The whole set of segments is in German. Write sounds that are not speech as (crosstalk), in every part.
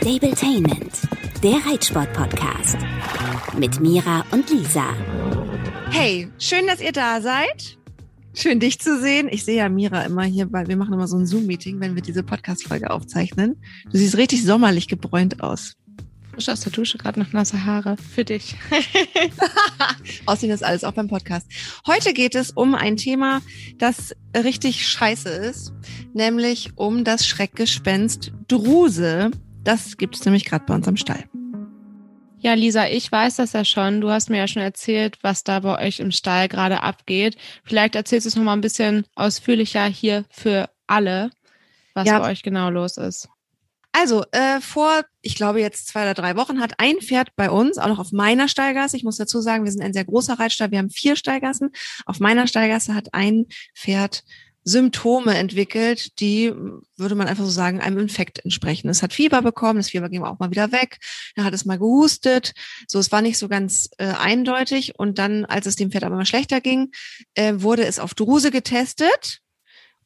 Stabletainment, der Reitsport-Podcast. Mit Mira und Lisa. Hey, schön, dass ihr da seid. Schön, dich zu sehen. Ich sehe ja Mira immer hier, weil wir machen immer so ein Zoom-Meeting, wenn wir diese Podcast-Folge aufzeichnen. Du siehst richtig sommerlich gebräunt aus. Frisch aus der Dusche, gerade noch nasse Haare. Für dich. (laughs) Aussehen ist alles, auch beim Podcast. Heute geht es um ein Thema, das richtig scheiße ist, nämlich um das Schreckgespenst Druse. Das gibt es nämlich gerade bei uns am Stall. Ja, Lisa, ich weiß das ja schon. Du hast mir ja schon erzählt, was da bei euch im Stall gerade abgeht. Vielleicht erzählst du es nochmal ein bisschen ausführlicher hier für alle, was ja. bei euch genau los ist. Also, äh, vor, ich glaube jetzt zwei oder drei Wochen hat ein Pferd bei uns, auch noch auf meiner Stallgasse, ich muss dazu sagen, wir sind ein sehr großer Reitstall, wir haben vier Stallgassen. Auf meiner Stallgasse hat ein Pferd Symptome entwickelt, die, würde man einfach so sagen, einem Infekt entsprechen. Es hat Fieber bekommen, das Fieber ging auch mal wieder weg, dann hat es mal gehustet, so es war nicht so ganz äh, eindeutig und dann, als es dem Pferd aber mal schlechter ging, äh, wurde es auf Druse getestet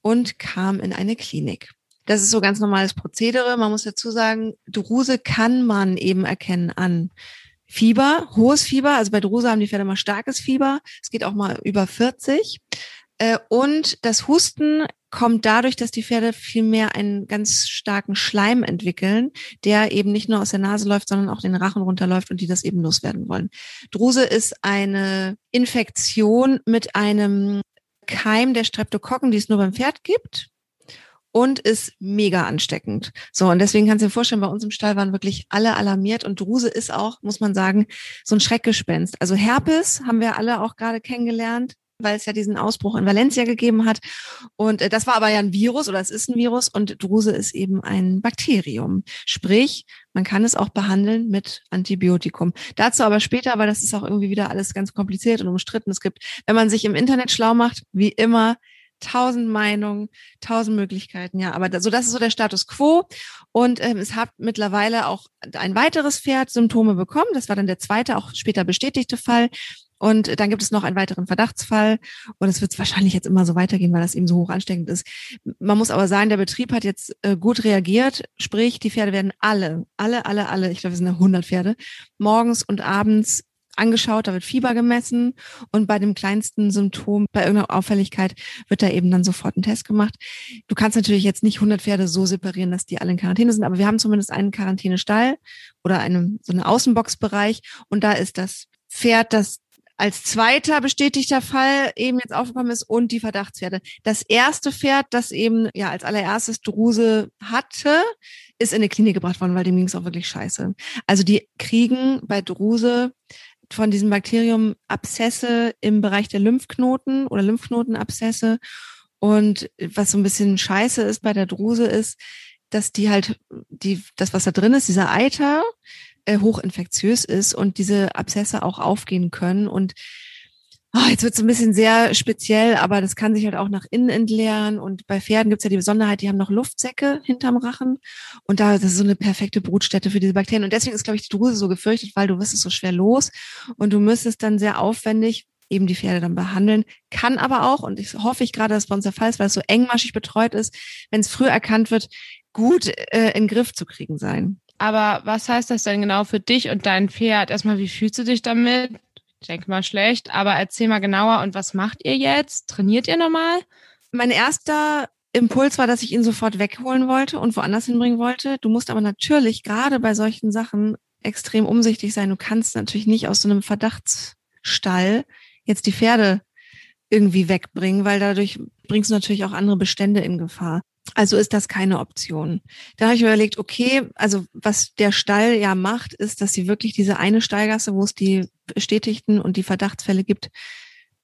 und kam in eine Klinik. Das ist so ganz normales Prozedere. Man muss dazu sagen, Druse kann man eben erkennen an Fieber, hohes Fieber. Also bei Druse haben die Pferde mal starkes Fieber. Es geht auch mal über 40. Äh, und das Husten kommt dadurch, dass die Pferde viel mehr einen ganz starken Schleim entwickeln, der eben nicht nur aus der Nase läuft, sondern auch den Rachen runterläuft und die das eben loswerden wollen. Druse ist eine Infektion mit einem Keim der Streptokokken, die es nur beim Pferd gibt und ist mega ansteckend. So, und deswegen kannst du dir vorstellen, bei uns im Stall waren wirklich alle alarmiert und Druse ist auch, muss man sagen, so ein Schreckgespenst. Also Herpes haben wir alle auch gerade kennengelernt weil es ja diesen Ausbruch in Valencia gegeben hat. Und äh, das war aber ja ein Virus oder es ist ein Virus und Druse ist eben ein Bakterium. Sprich, man kann es auch behandeln mit Antibiotikum. Dazu aber später, weil das ist auch irgendwie wieder alles ganz kompliziert und umstritten. Es gibt, wenn man sich im Internet schlau macht, wie immer, tausend Meinungen, tausend Möglichkeiten, ja. Aber da, so, das ist so der Status quo. Und ähm, es hat mittlerweile auch ein weiteres Pferd Symptome bekommen. Das war dann der zweite, auch später bestätigte Fall. Und dann gibt es noch einen weiteren Verdachtsfall. Und es wird wahrscheinlich jetzt immer so weitergehen, weil das eben so hoch ansteckend ist. Man muss aber sagen, der Betrieb hat jetzt äh, gut reagiert. Sprich, die Pferde werden alle, alle, alle, alle, ich glaube, es sind 100 Pferde, morgens und abends angeschaut, da wird Fieber gemessen und bei dem kleinsten Symptom, bei irgendeiner Auffälligkeit, wird da eben dann sofort ein Test gemacht. Du kannst natürlich jetzt nicht 100 Pferde so separieren, dass die alle in Quarantäne sind, aber wir haben zumindest einen Quarantänestall oder einen, so einen Außenboxbereich und da ist das Pferd, das als zweiter bestätigter Fall eben jetzt aufgekommen ist und die Verdachtspferde. Das erste Pferd, das eben ja als allererstes Druse hatte, ist in eine Klinik gebracht worden, weil dem ging es auch wirklich scheiße. Also die kriegen bei Druse von diesem Bakterium Abszesse im Bereich der Lymphknoten oder Lymphknotenabszesse. Und was so ein bisschen scheiße ist bei der Druse ist, dass die halt, die, das, was da drin ist, dieser Eiter, äh, hochinfektiös ist und diese Abszesse auch aufgehen können. Und oh, jetzt wird es ein bisschen sehr speziell, aber das kann sich halt auch nach innen entleeren. Und bei Pferden gibt es ja die Besonderheit, die haben noch Luftsäcke hinterm Rachen. Und da das ist so eine perfekte Brutstätte für diese Bakterien. Und deswegen ist, glaube ich, die Druse so gefürchtet, weil du wirst es so schwer los und du müsstest dann sehr aufwendig eben die Pferde dann behandeln. Kann aber auch, und ich hoffe ich gerade, dass bei uns der Fall ist, weil es so engmaschig betreut ist, wenn es früh erkannt wird, gut äh, in Griff zu kriegen sein. Aber was heißt das denn genau für dich und dein Pferd? Erstmal, wie fühlst du dich damit? Ich denke mal schlecht, aber erzähl mal genauer. Und was macht ihr jetzt? Trainiert ihr normal? Mein erster Impuls war, dass ich ihn sofort wegholen wollte und woanders hinbringen wollte. Du musst aber natürlich gerade bei solchen Sachen extrem umsichtig sein. Du kannst natürlich nicht aus so einem Verdachtsstall jetzt die Pferde irgendwie wegbringen, weil dadurch bringst du natürlich auch andere Bestände in Gefahr. Also ist das keine Option. Da habe ich mir überlegt, okay, also was der Stall ja macht, ist, dass sie wirklich diese eine Stallgasse, wo es die bestätigten und die Verdachtsfälle gibt,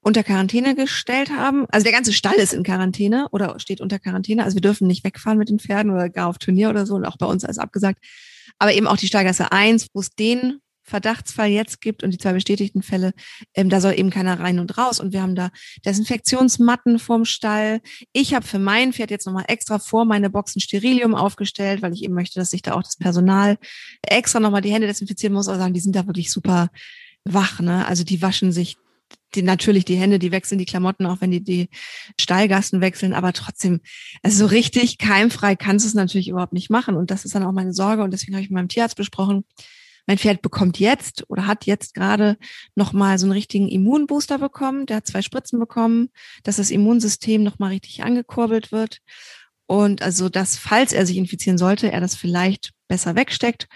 unter Quarantäne gestellt haben. Also der ganze Stall ist in Quarantäne oder steht unter Quarantäne. Also wir dürfen nicht wegfahren mit den Pferden oder gar auf Turnier oder so und auch bei uns alles abgesagt. Aber eben auch die Stallgasse 1, wo es den Verdachtsfall jetzt gibt und die zwei bestätigten Fälle, ähm, da soll eben keiner rein und raus. Und wir haben da Desinfektionsmatten vorm Stall. Ich habe für mein Pferd jetzt nochmal extra vor meine Boxen Sterilium aufgestellt, weil ich eben möchte, dass sich da auch das Personal extra nochmal die Hände desinfizieren muss. Aber sagen, die sind da wirklich super wach. Ne? Also die waschen sich die, natürlich die Hände, die wechseln die Klamotten, auch wenn die die Stallgasten wechseln, aber trotzdem, also so richtig keimfrei kannst du es natürlich überhaupt nicht machen. Und das ist dann auch meine Sorge. Und deswegen habe ich mit meinem Tierarzt besprochen, mein Pferd bekommt jetzt oder hat jetzt gerade nochmal so einen richtigen Immunbooster bekommen. Der hat zwei Spritzen bekommen, dass das Immunsystem nochmal richtig angekurbelt wird. Und also, dass, falls er sich infizieren sollte, er das vielleicht besser wegsteckt.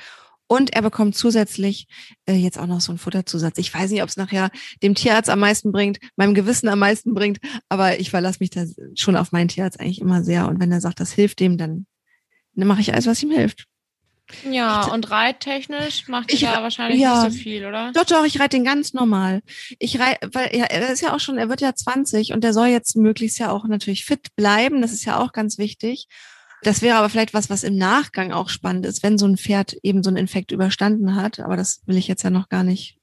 Und er bekommt zusätzlich äh, jetzt auch noch so einen Futterzusatz. Ich weiß nicht, ob es nachher dem Tierarzt am meisten bringt, meinem Gewissen am meisten bringt, aber ich verlasse mich da schon auf meinen Tierarzt eigentlich immer sehr. Und wenn er sagt, das hilft dem, dann, dann mache ich alles, was ihm hilft. Ja, und reittechnisch macht ich da wahrscheinlich ja, nicht so viel, oder? Doch, doch, ich reite den ganz normal. Ich reite, weil ja, er ist ja auch schon, er wird ja 20 und der soll jetzt möglichst ja auch natürlich fit bleiben. Das ist ja auch ganz wichtig. Das wäre aber vielleicht was, was im Nachgang auch spannend ist, wenn so ein Pferd eben so einen Infekt überstanden hat. Aber das will ich jetzt ja noch gar nicht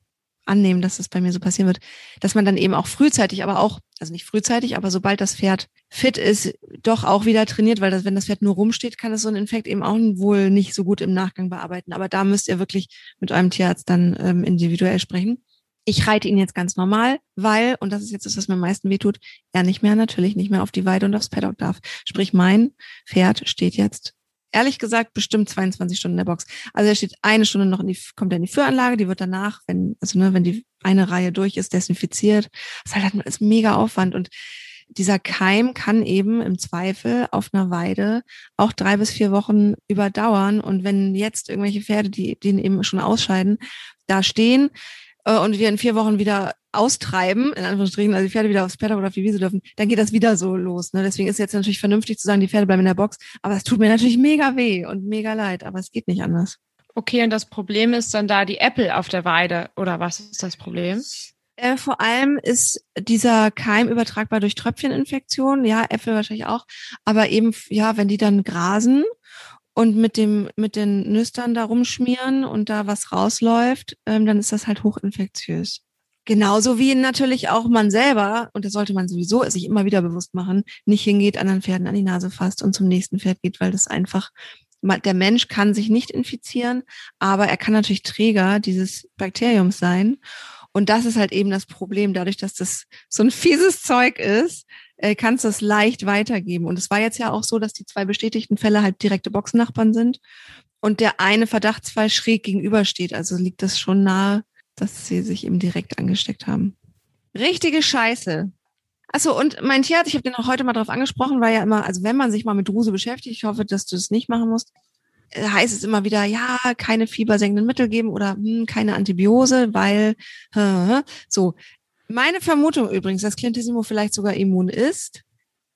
annehmen, dass das bei mir so passieren wird, dass man dann eben auch frühzeitig, aber auch, also nicht frühzeitig, aber sobald das Pferd fit ist, doch auch wieder trainiert, weil das, wenn das Pferd nur rumsteht, kann es so ein Infekt eben auch wohl nicht so gut im Nachgang bearbeiten. Aber da müsst ihr wirklich mit eurem Tierarzt dann ähm, individuell sprechen. Ich reite ihn jetzt ganz normal, weil, und das ist jetzt das, was mir am meisten wehtut, er nicht mehr, natürlich nicht mehr auf die Weide und aufs Paddock darf. Sprich, mein Pferd steht jetzt, ehrlich gesagt, bestimmt 22 Stunden in der Box. Also er steht eine Stunde noch in die, kommt er in die Führanlage, die wird danach, wenn, also ne, wenn die eine Reihe durch ist, desinfiziert. Das ist halt ist mega Aufwand und dieser Keim kann eben im Zweifel auf einer Weide auch drei bis vier Wochen überdauern. Und wenn jetzt irgendwelche Pferde, die, die eben schon ausscheiden, da stehen, äh, und wir in vier Wochen wieder austreiben, in Anführungsstrichen, also die Pferde wieder aufs Paddock oder auf die Wiese dürfen, dann geht das wieder so los. Ne? Deswegen ist jetzt natürlich vernünftig zu sagen, die Pferde bleiben in der Box. Aber es tut mir natürlich mega weh und mega leid, aber es geht nicht anders. Okay, und das Problem ist dann da die Apple auf der Weide, oder was ist das Problem? Äh, vor allem ist dieser Keim übertragbar durch Tröpfcheninfektionen, ja, Äpfel wahrscheinlich auch, aber eben, ja, wenn die dann grasen und mit dem mit den Nüstern da rumschmieren und da was rausläuft, ähm, dann ist das halt hochinfektiös. Genauso wie natürlich auch man selber, und das sollte man sowieso sich immer wieder bewusst machen, nicht hingeht, anderen Pferden an die Nase fasst und zum nächsten Pferd geht, weil das einfach, der Mensch kann sich nicht infizieren, aber er kann natürlich Träger dieses Bakteriums sein. Und das ist halt eben das Problem, dadurch, dass das so ein fieses Zeug ist, äh, kannst du es leicht weitergeben. Und es war jetzt ja auch so, dass die zwei bestätigten Fälle halt direkte Boxennachbarn sind und der eine Verdachtsfall schräg gegenübersteht. Also liegt das schon nahe, dass sie sich eben direkt angesteckt haben. Richtige Scheiße. Achso, und mein Tierarzt, ich habe den auch heute mal drauf angesprochen, weil ja immer, also wenn man sich mal mit Druse beschäftigt, ich hoffe, dass du das nicht machen musst, äh, heißt es immer wieder, ja, keine fiebersenkenden Mittel geben oder hm, keine Antibiose, weil äh, (laughs) so. Meine Vermutung übrigens, dass Clintissimo vielleicht sogar immun ist,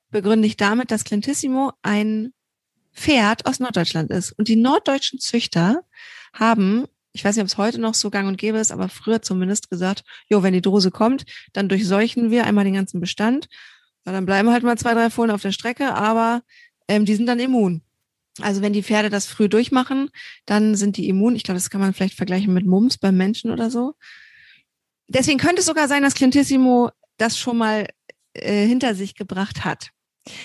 begründe ich damit, dass Clintissimo ein Pferd aus Norddeutschland ist. Und die norddeutschen Züchter haben, ich weiß nicht, ob es heute noch so gang und gäbe ist, aber früher zumindest gesagt, jo, wenn die Drose kommt, dann durchseuchen wir einmal den ganzen Bestand. Ja, dann bleiben halt mal zwei, drei Fohlen auf der Strecke, aber ähm, die sind dann immun. Also wenn die Pferde das früh durchmachen, dann sind die immun. Ich glaube, das kann man vielleicht vergleichen mit Mumps beim Menschen oder so deswegen könnte es sogar sein, dass Clintissimo das schon mal äh, hinter sich gebracht hat.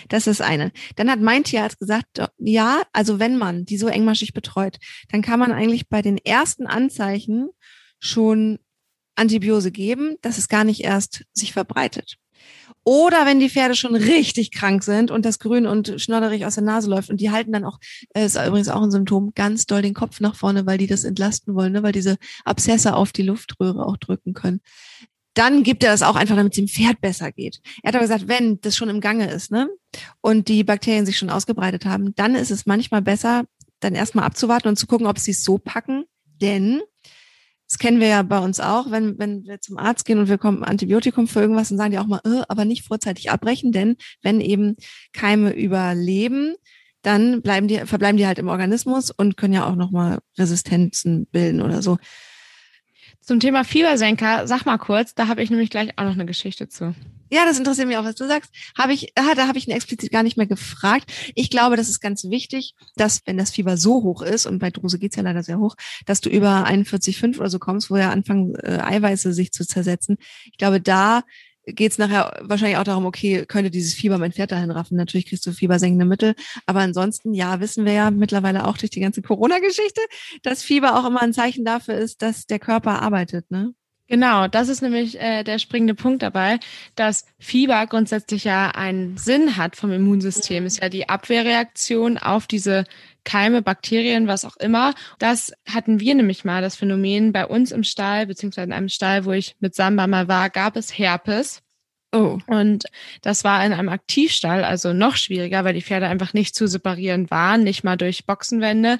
Das ist eine. Dann hat mein Tierarzt gesagt, ja, also wenn man die so engmaschig betreut, dann kann man eigentlich bei den ersten Anzeichen schon Antibiose geben, dass es gar nicht erst sich verbreitet. Oder wenn die Pferde schon richtig krank sind und das grün und schnodderig aus der Nase läuft und die halten dann auch, äh, ist übrigens auch ein Symptom, ganz doll den Kopf nach vorne, weil die das entlasten wollen, ne? weil diese Abszesse auf die Luftröhre auch drücken können. Dann gibt er das auch einfach, damit es dem Pferd besser geht. Er hat aber gesagt, wenn das schon im Gange ist, ne, und die Bakterien sich schon ausgebreitet haben, dann ist es manchmal besser, dann erstmal abzuwarten und zu gucken, ob sie es so packen. Denn das kennen wir ja bei uns auch, wenn, wenn wir zum Arzt gehen und wir kommen Antibiotikum für irgendwas, dann sagen die auch mal, äh, aber nicht vorzeitig abbrechen, denn wenn eben Keime überleben, dann bleiben die, verbleiben die halt im Organismus und können ja auch nochmal Resistenzen bilden oder so. Zum Thema Fiebersenker, sag mal kurz, da habe ich nämlich gleich auch noch eine Geschichte zu. Ja, das interessiert mich auch, was du sagst. Habe ich, ah, da habe ich ihn explizit gar nicht mehr gefragt. Ich glaube, das ist ganz wichtig, dass wenn das Fieber so hoch ist, und bei Druse geht's ja leider sehr hoch, dass du über 41,5 oder so kommst, wo ja anfangen, äh, Eiweiße sich zu zersetzen. Ich glaube, da geht's nachher wahrscheinlich auch darum, okay, könnte dieses Fieber mein Pferd dahin raffen? Natürlich kriegst du fiebersenkende Mittel. Aber ansonsten, ja, wissen wir ja mittlerweile auch durch die ganze Corona-Geschichte, dass Fieber auch immer ein Zeichen dafür ist, dass der Körper arbeitet, ne? Genau, das ist nämlich äh, der springende Punkt dabei, dass Fieber grundsätzlich ja einen Sinn hat vom Immunsystem. Ist ja die Abwehrreaktion auf diese Keime, Bakterien, was auch immer. Das hatten wir nämlich mal, das Phänomen bei uns im Stall, beziehungsweise in einem Stall, wo ich mit Samba mal war, gab es Herpes. Oh. Und das war in einem Aktivstall, also noch schwieriger, weil die Pferde einfach nicht zu separieren waren, nicht mal durch Boxenwände.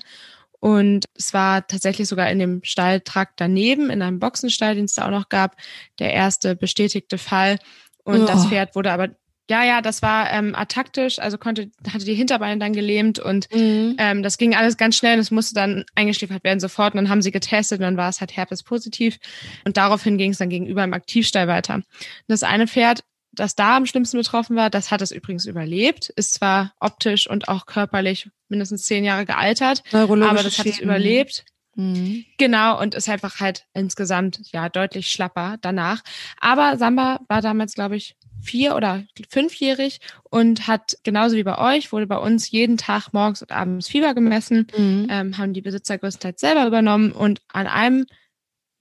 Und es war tatsächlich sogar in dem Stalltrakt daneben, in einem Boxenstall, den es da auch noch gab, der erste bestätigte Fall. Und oh. das Pferd wurde aber, ja, ja, das war ähm, ataktisch, also konnte, hatte die Hinterbeine dann gelähmt und mhm. ähm, das ging alles ganz schnell. Es musste dann eingeschläfert werden sofort. Und dann haben sie getestet und dann war es halt Herpes positiv. Und daraufhin ging es dann gegenüber im Aktivstall weiter. Und das eine Pferd das da am schlimmsten betroffen war, das hat es übrigens überlebt, ist zwar optisch und auch körperlich mindestens zehn Jahre gealtert, aber das hat es überlebt. Mhm. Genau, und ist einfach halt insgesamt ja deutlich schlapper danach. Aber Samba war damals, glaube ich, vier oder fünfjährig und hat genauso wie bei euch, wurde bei uns jeden Tag morgens und abends Fieber gemessen, mhm. ähm, haben die Besitzer größtenteils selber übernommen und an einem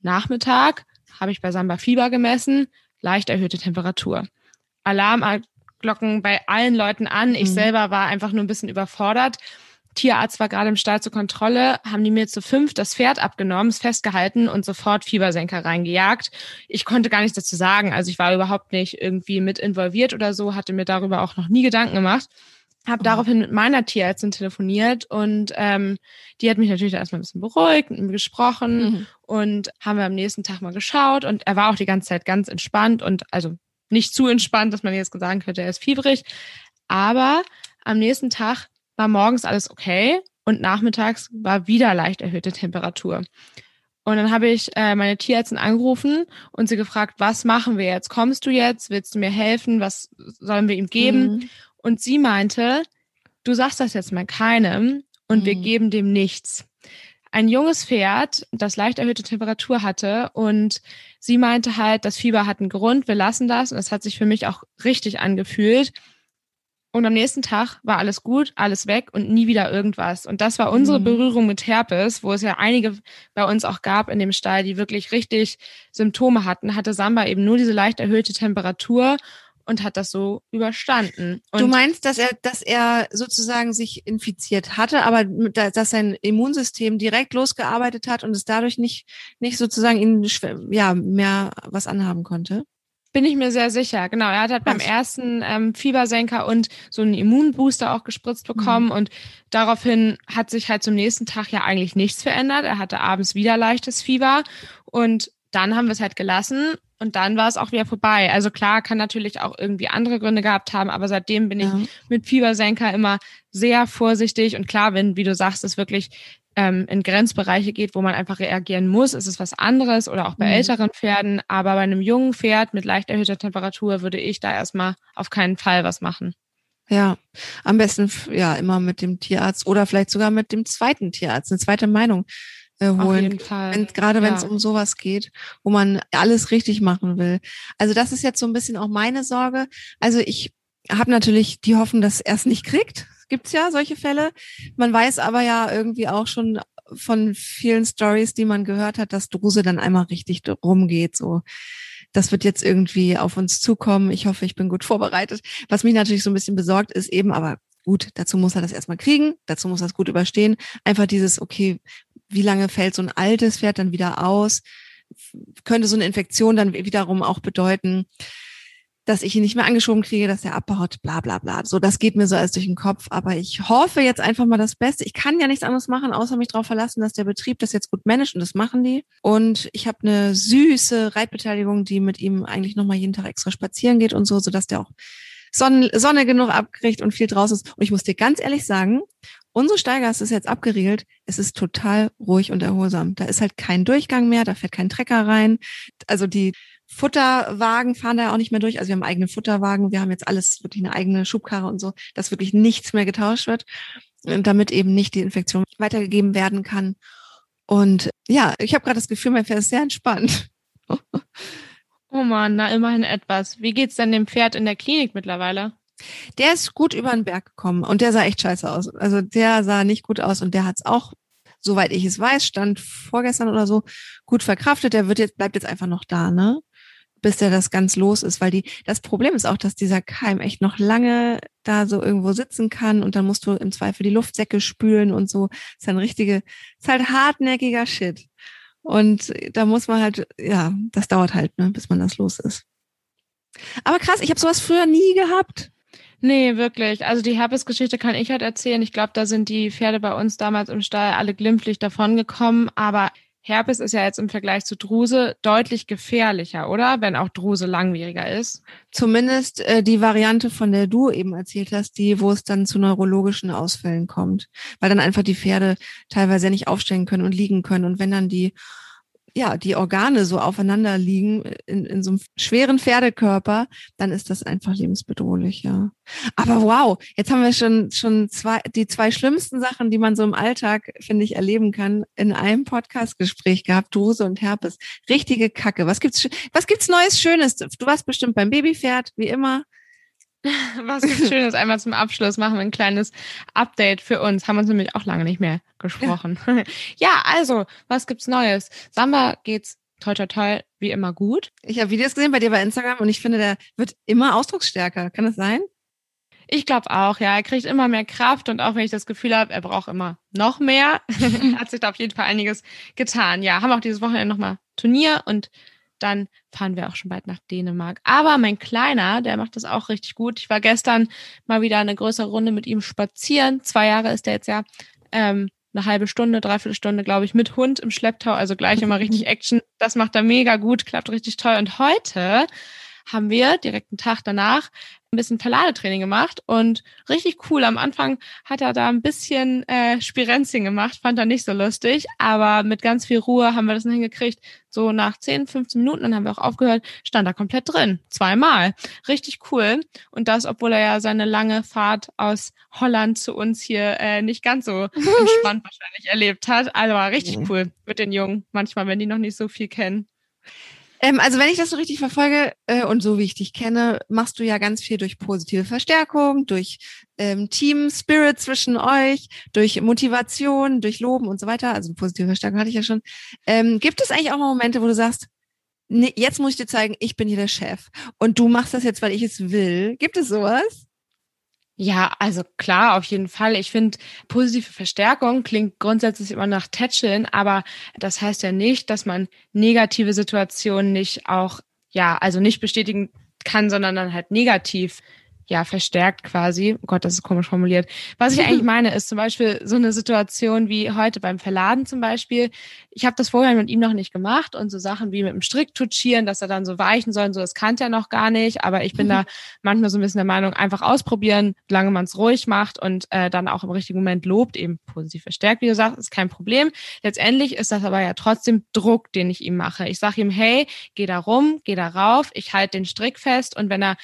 Nachmittag habe ich bei Samba Fieber gemessen, leicht erhöhte Temperatur. Alarmglocken bei allen Leuten an. Ich mhm. selber war einfach nur ein bisschen überfordert. Tierarzt war gerade im Stall zur Kontrolle, haben die mir zu fünf das Pferd abgenommen, es festgehalten und sofort Fiebersenker reingejagt. Ich konnte gar nichts dazu sagen. Also ich war überhaupt nicht irgendwie mit involviert oder so, hatte mir darüber auch noch nie Gedanken gemacht. Habe mhm. daraufhin mit meiner Tierärztin telefoniert und ähm, die hat mich natürlich erstmal ein bisschen beruhigt, mit mir gesprochen mhm. und haben wir am nächsten Tag mal geschaut und er war auch die ganze Zeit ganz entspannt und also nicht zu entspannt, dass man jetzt sagen könnte, er ist fiebrig. Aber am nächsten Tag war morgens alles okay und nachmittags war wieder leicht erhöhte Temperatur. Und dann habe ich äh, meine Tierärztin angerufen und sie gefragt, was machen wir jetzt? Kommst du jetzt? Willst du mir helfen? Was sollen wir ihm geben? Mhm. Und sie meinte, du sagst das jetzt mal keinem und mhm. wir geben dem nichts ein junges Pferd, das leicht erhöhte Temperatur hatte und sie meinte halt, das Fieber hat einen Grund, wir lassen das und das hat sich für mich auch richtig angefühlt. Und am nächsten Tag war alles gut, alles weg und nie wieder irgendwas. Und das war unsere mhm. Berührung mit Herpes, wo es ja einige bei uns auch gab in dem Stall, die wirklich richtig Symptome hatten, hatte Samba eben nur diese leicht erhöhte Temperatur und hat das so überstanden. Und du meinst, dass er, dass er sozusagen sich infiziert hatte, aber dass sein Immunsystem direkt losgearbeitet hat und es dadurch nicht, nicht sozusagen ihn ja mehr was anhaben konnte? Bin ich mir sehr sicher. Genau, er hat halt beim ersten ähm, Fiebersenker und so einen Immunbooster auch gespritzt bekommen mhm. und daraufhin hat sich halt zum nächsten Tag ja eigentlich nichts verändert. Er hatte abends wieder leichtes Fieber und dann haben wir es halt gelassen und dann war es auch wieder vorbei. Also klar, kann natürlich auch irgendwie andere Gründe gehabt haben, aber seitdem bin ja. ich mit Fiebersenker immer sehr vorsichtig. Und klar, wenn, wie du sagst, es wirklich ähm, in Grenzbereiche geht, wo man einfach reagieren muss, ist es was anderes oder auch bei mhm. älteren Pferden. Aber bei einem jungen Pferd mit leicht erhöhter Temperatur würde ich da erstmal auf keinen Fall was machen. Ja, am besten ja immer mit dem Tierarzt oder vielleicht sogar mit dem zweiten Tierarzt, eine zweite Meinung äh, holen. Auf jeden Fall. Wenn, gerade wenn es um sowas geht, wo man alles richtig machen will. Also das ist jetzt so ein bisschen auch meine Sorge. Also ich habe natürlich die Hoffnung, dass er es nicht kriegt. Gibt's ja solche Fälle. Man weiß aber ja irgendwie auch schon von vielen Stories, die man gehört hat, dass Druse dann einmal richtig rumgeht. So, das wird jetzt irgendwie auf uns zukommen. Ich hoffe, ich bin gut vorbereitet. Was mich natürlich so ein bisschen besorgt ist eben, aber gut, dazu muss er das erstmal kriegen, dazu muss er es gut überstehen. Einfach dieses, okay, wie lange fällt so ein altes Pferd dann wieder aus? Könnte so eine Infektion dann wiederum auch bedeuten, dass ich ihn nicht mehr angeschoben kriege, dass er abbaut, bla bla bla. So, das geht mir so alles durch den Kopf. Aber ich hoffe jetzt einfach mal das Beste. Ich kann ja nichts anderes machen, außer mich darauf verlassen, dass der Betrieb das jetzt gut managt und das machen die. Und ich habe eine süße Reitbeteiligung, die mit ihm eigentlich nochmal jeden Tag extra spazieren geht und so, sodass der auch Sonne, Sonne genug abkriegt und viel draußen ist. Und ich muss dir ganz ehrlich sagen, Unsere Steigasse ist jetzt abgeriegelt. Es ist total ruhig und erholsam. Da ist halt kein Durchgang mehr, da fährt kein Trecker rein. Also die Futterwagen fahren da auch nicht mehr durch. Also wir haben eigene Futterwagen. Wir haben jetzt alles wirklich eine eigene Schubkarre und so, dass wirklich nichts mehr getauscht wird, damit eben nicht die Infektion weitergegeben werden kann. Und ja, ich habe gerade das Gefühl, mein Pferd ist sehr entspannt. (laughs) oh man, na immerhin etwas. Wie geht's denn dem Pferd in der Klinik mittlerweile? Der ist gut über den Berg gekommen und der sah echt scheiße aus. Also der sah nicht gut aus und der hat's auch soweit ich es weiß, stand vorgestern oder so, gut verkraftet. Der wird jetzt, bleibt jetzt einfach noch da, ne? Bis der das ganz los ist, weil die, das Problem ist auch, dass dieser Keim echt noch lange da so irgendwo sitzen kann und dann musst du im Zweifel die Luftsäcke spülen und so. ist ein richtige, ist halt hartnäckiger Shit. Und da muss man halt, ja, das dauert halt, ne, bis man das los ist. Aber krass, ich habe sowas früher nie gehabt. Nee, wirklich. Also die Herpes-Geschichte kann ich halt erzählen. Ich glaube, da sind die Pferde bei uns damals im Stall alle glimpflich davongekommen. Aber Herpes ist ja jetzt im Vergleich zu Druse deutlich gefährlicher, oder? Wenn auch Druse langwieriger ist. Zumindest äh, die Variante, von der du eben erzählt hast, die, wo es dann zu neurologischen Ausfällen kommt. Weil dann einfach die Pferde teilweise nicht aufstehen können und liegen können. Und wenn dann die ja, die Organe so aufeinander liegen in, in so einem schweren Pferdekörper, dann ist das einfach lebensbedrohlich, ja. Aber wow, jetzt haben wir schon, schon zwei, die zwei schlimmsten Sachen, die man so im Alltag, finde ich, erleben kann, in einem Podcastgespräch gehabt, Druse und Herpes. Richtige Kacke. Was gibt's, was gibt's Neues Schönes? Du warst bestimmt beim Babypferd, wie immer. (laughs) Was gibt's Schönes? Einmal zum Abschluss machen wir ein kleines Update für uns. Haben uns nämlich auch lange nicht mehr gesprochen. Ja, (laughs) ja also, was gibt's Neues? Samba geht's toi toi toi wie immer gut. Ich habe Videos gesehen bei dir bei Instagram und ich finde, der wird immer ausdrucksstärker. Kann das sein? Ich glaube auch, ja. Er kriegt immer mehr Kraft und auch wenn ich das Gefühl habe, er braucht immer noch mehr, (laughs) hat sich da auf jeden Fall einiges getan. Ja, haben auch dieses Wochenende nochmal Turnier und dann fahren wir auch schon bald nach Dänemark. Aber mein Kleiner, der macht das auch richtig gut. Ich war gestern mal wieder eine größere Runde mit ihm spazieren. Zwei Jahre ist er jetzt ja. Ähm, eine halbe Stunde, dreiviertel Stunde, glaube ich, mit Hund im Schlepptau, also gleich immer richtig (laughs) Action. Das macht er mega gut, klappt richtig toll. Und heute haben wir direkt einen Tag danach ein bisschen Verladetraining gemacht und richtig cool. Am Anfang hat er da ein bisschen äh, Spirenzchen gemacht, fand er nicht so lustig, aber mit ganz viel Ruhe haben wir das hingekriegt. So nach 10, 15 Minuten, dann haben wir auch aufgehört, stand er komplett drin. Zweimal. Richtig cool. Und das, obwohl er ja seine lange Fahrt aus Holland zu uns hier äh, nicht ganz so (laughs) entspannt wahrscheinlich erlebt hat. Also war richtig cool mit den Jungen. Manchmal, wenn die noch nicht so viel kennen. Ähm, also wenn ich das so richtig verfolge äh, und so wie ich dich kenne, machst du ja ganz viel durch positive Verstärkung, durch ähm, Team Spirit zwischen euch, durch Motivation, durch Loben und so weiter. Also positive Verstärkung hatte ich ja schon. Ähm, gibt es eigentlich auch mal Momente, wo du sagst, nee, jetzt muss ich dir zeigen, ich bin hier der Chef und du machst das jetzt, weil ich es will. Gibt es sowas? Ja, also klar, auf jeden Fall. Ich finde, positive Verstärkung klingt grundsätzlich immer nach Tätscheln, aber das heißt ja nicht, dass man negative Situationen nicht auch, ja, also nicht bestätigen kann, sondern dann halt negativ ja, verstärkt quasi. Oh Gott, das ist komisch formuliert. Was ich eigentlich (laughs) meine, ist zum Beispiel so eine Situation wie heute beim Verladen zum Beispiel. Ich habe das vorher mit ihm noch nicht gemacht und so Sachen wie mit dem Strick tutschieren, dass er dann so weichen soll und so, das kannte er noch gar nicht. Aber ich bin (laughs) da manchmal so ein bisschen der Meinung, einfach ausprobieren, solange man es ruhig macht und äh, dann auch im richtigen Moment lobt, eben positiv verstärkt, wie du sagst, ist kein Problem. Letztendlich ist das aber ja trotzdem Druck, den ich ihm mache. Ich sage ihm, hey, geh da rum, geh da rauf, ich halte den Strick fest und wenn er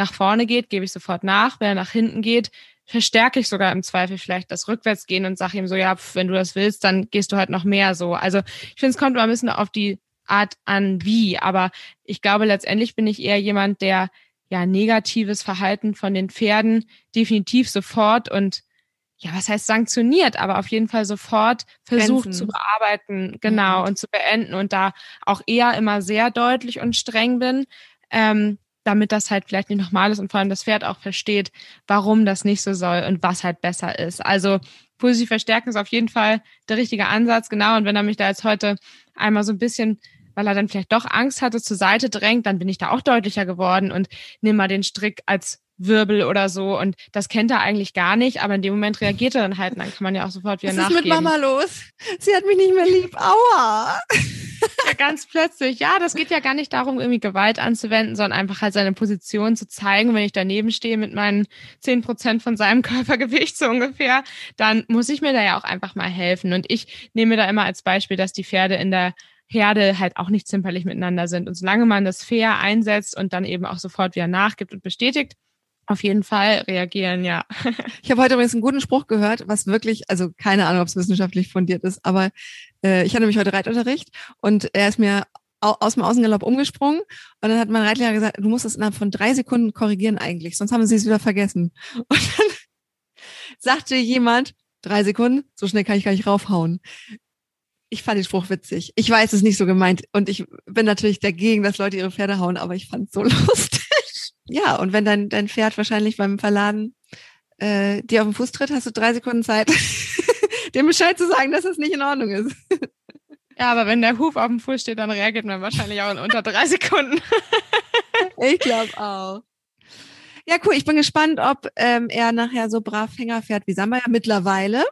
nach vorne geht, gebe ich sofort nach. Wenn er nach hinten geht, verstärke ich sogar im Zweifel vielleicht das Rückwärtsgehen und sage ihm so, ja, wenn du das willst, dann gehst du halt noch mehr so. Also ich finde, es kommt immer ein bisschen auf die Art an, wie. Aber ich glaube, letztendlich bin ich eher jemand, der ja negatives Verhalten von den Pferden definitiv sofort und ja, was heißt sanktioniert, aber auf jeden Fall sofort versucht Grenzen. zu bearbeiten, genau, mhm. und zu beenden und da auch eher immer sehr deutlich und streng bin. Ähm, damit das halt vielleicht nicht nochmal ist und vor allem das Pferd auch versteht, warum das nicht so soll und was halt besser ist. Also positiv verstärken ist auf jeden Fall der richtige Ansatz, genau. Und wenn er mich da jetzt heute einmal so ein bisschen, weil er dann vielleicht doch Angst hatte, zur Seite drängt, dann bin ich da auch deutlicher geworden und nimm mal den Strick als Wirbel oder so. Und das kennt er eigentlich gar nicht, aber in dem Moment reagiert er dann halt und dann kann man ja auch sofort wieder nachgeben. Was ist mit Mama los? Sie hat mich nicht mehr lieb. Aua! (laughs) Ja, ganz plötzlich. Ja, das geht ja gar nicht darum, irgendwie Gewalt anzuwenden, sondern einfach halt seine Position zu zeigen. Wenn ich daneben stehe mit meinen zehn Prozent von seinem (laughs) Körpergewicht so ungefähr, dann muss ich mir da ja auch einfach mal helfen. Und ich nehme da immer als Beispiel, dass die Pferde in der Herde halt auch nicht zimperlich miteinander sind. Und solange man das fair einsetzt und dann eben auch sofort wieder nachgibt und bestätigt, auf jeden Fall reagieren, ja. (laughs) Ich habe heute übrigens einen guten Spruch gehört, was wirklich, also keine Ahnung, ob es wissenschaftlich fundiert ist, aber äh, ich hatte nämlich heute Reitunterricht und er ist mir aus dem Außengalopp umgesprungen und dann hat mein Reitlehrer gesagt, du musst es innerhalb von drei Sekunden korrigieren eigentlich, sonst haben sie es wieder vergessen. (laughs) Und dann sagte jemand, drei Sekunden, so schnell kann ich gar nicht raufhauen. Ich fand den Spruch witzig. Ich weiß, es ist nicht so gemeint und ich bin natürlich dagegen, dass Leute ihre Pferde hauen, aber ich fand es so (laughs) lustig. Ja, und wenn dein, dein Pferd wahrscheinlich beim Verladen äh, dir auf den Fuß tritt, hast du drei Sekunden Zeit, (laughs) dem Bescheid zu sagen, dass das nicht in Ordnung ist. Ja, aber wenn der Huf auf dem Fuß steht, dann reagiert man wahrscheinlich auch in unter drei Sekunden. (laughs) ich glaube auch. Ja, cool. Ich bin gespannt, ob ähm, er nachher so brav Hänger fährt wie Samba ja mittlerweile.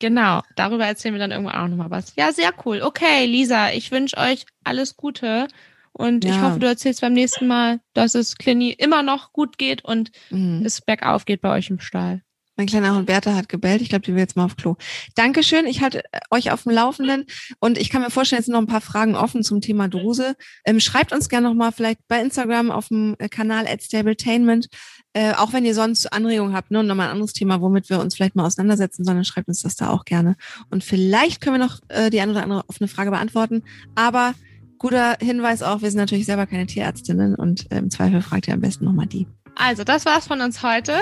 Genau, darüber erzählen wir dann irgendwann auch nochmal was. Ja, sehr cool. Okay, Lisa, ich wünsche euch alles Gute und ja. ich hoffe, du erzählst beim nächsten Mal, dass es Clini immer noch gut geht und mhm. es bergauf geht bei euch im Stall. Mein kleiner Hund Bertha hat gebellt. Ich glaube, die will jetzt mal auf Klo. Dankeschön. Ich halte äh, euch auf dem Laufenden und ich kann mir vorstellen, jetzt sind noch ein paar Fragen offen zum Thema Druse. Ähm, schreibt uns gerne nochmal vielleicht bei Instagram auf dem äh, Kanal at Stabletainment. Äh, auch wenn ihr sonst Anregungen habt, ne, und nochmal ein anderes Thema, womit wir uns vielleicht mal auseinandersetzen sollen, schreibt uns das da auch gerne. Und vielleicht können wir noch äh, die eine oder andere offene Frage beantworten. Aber guter Hinweis auch, wir sind natürlich selber keine Tierärztinnen und im Zweifel fragt ihr am besten nochmal die. Also, das war's von uns heute.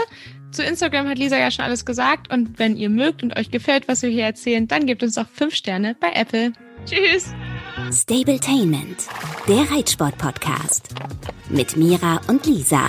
Zu Instagram hat Lisa ja schon alles gesagt. Und wenn ihr mögt und euch gefällt, was wir hier erzählen, dann gebt uns auch fünf Sterne bei Apple. Tschüss! Stabletainment, der Reitsport-Podcast. Mit Mira und Lisa.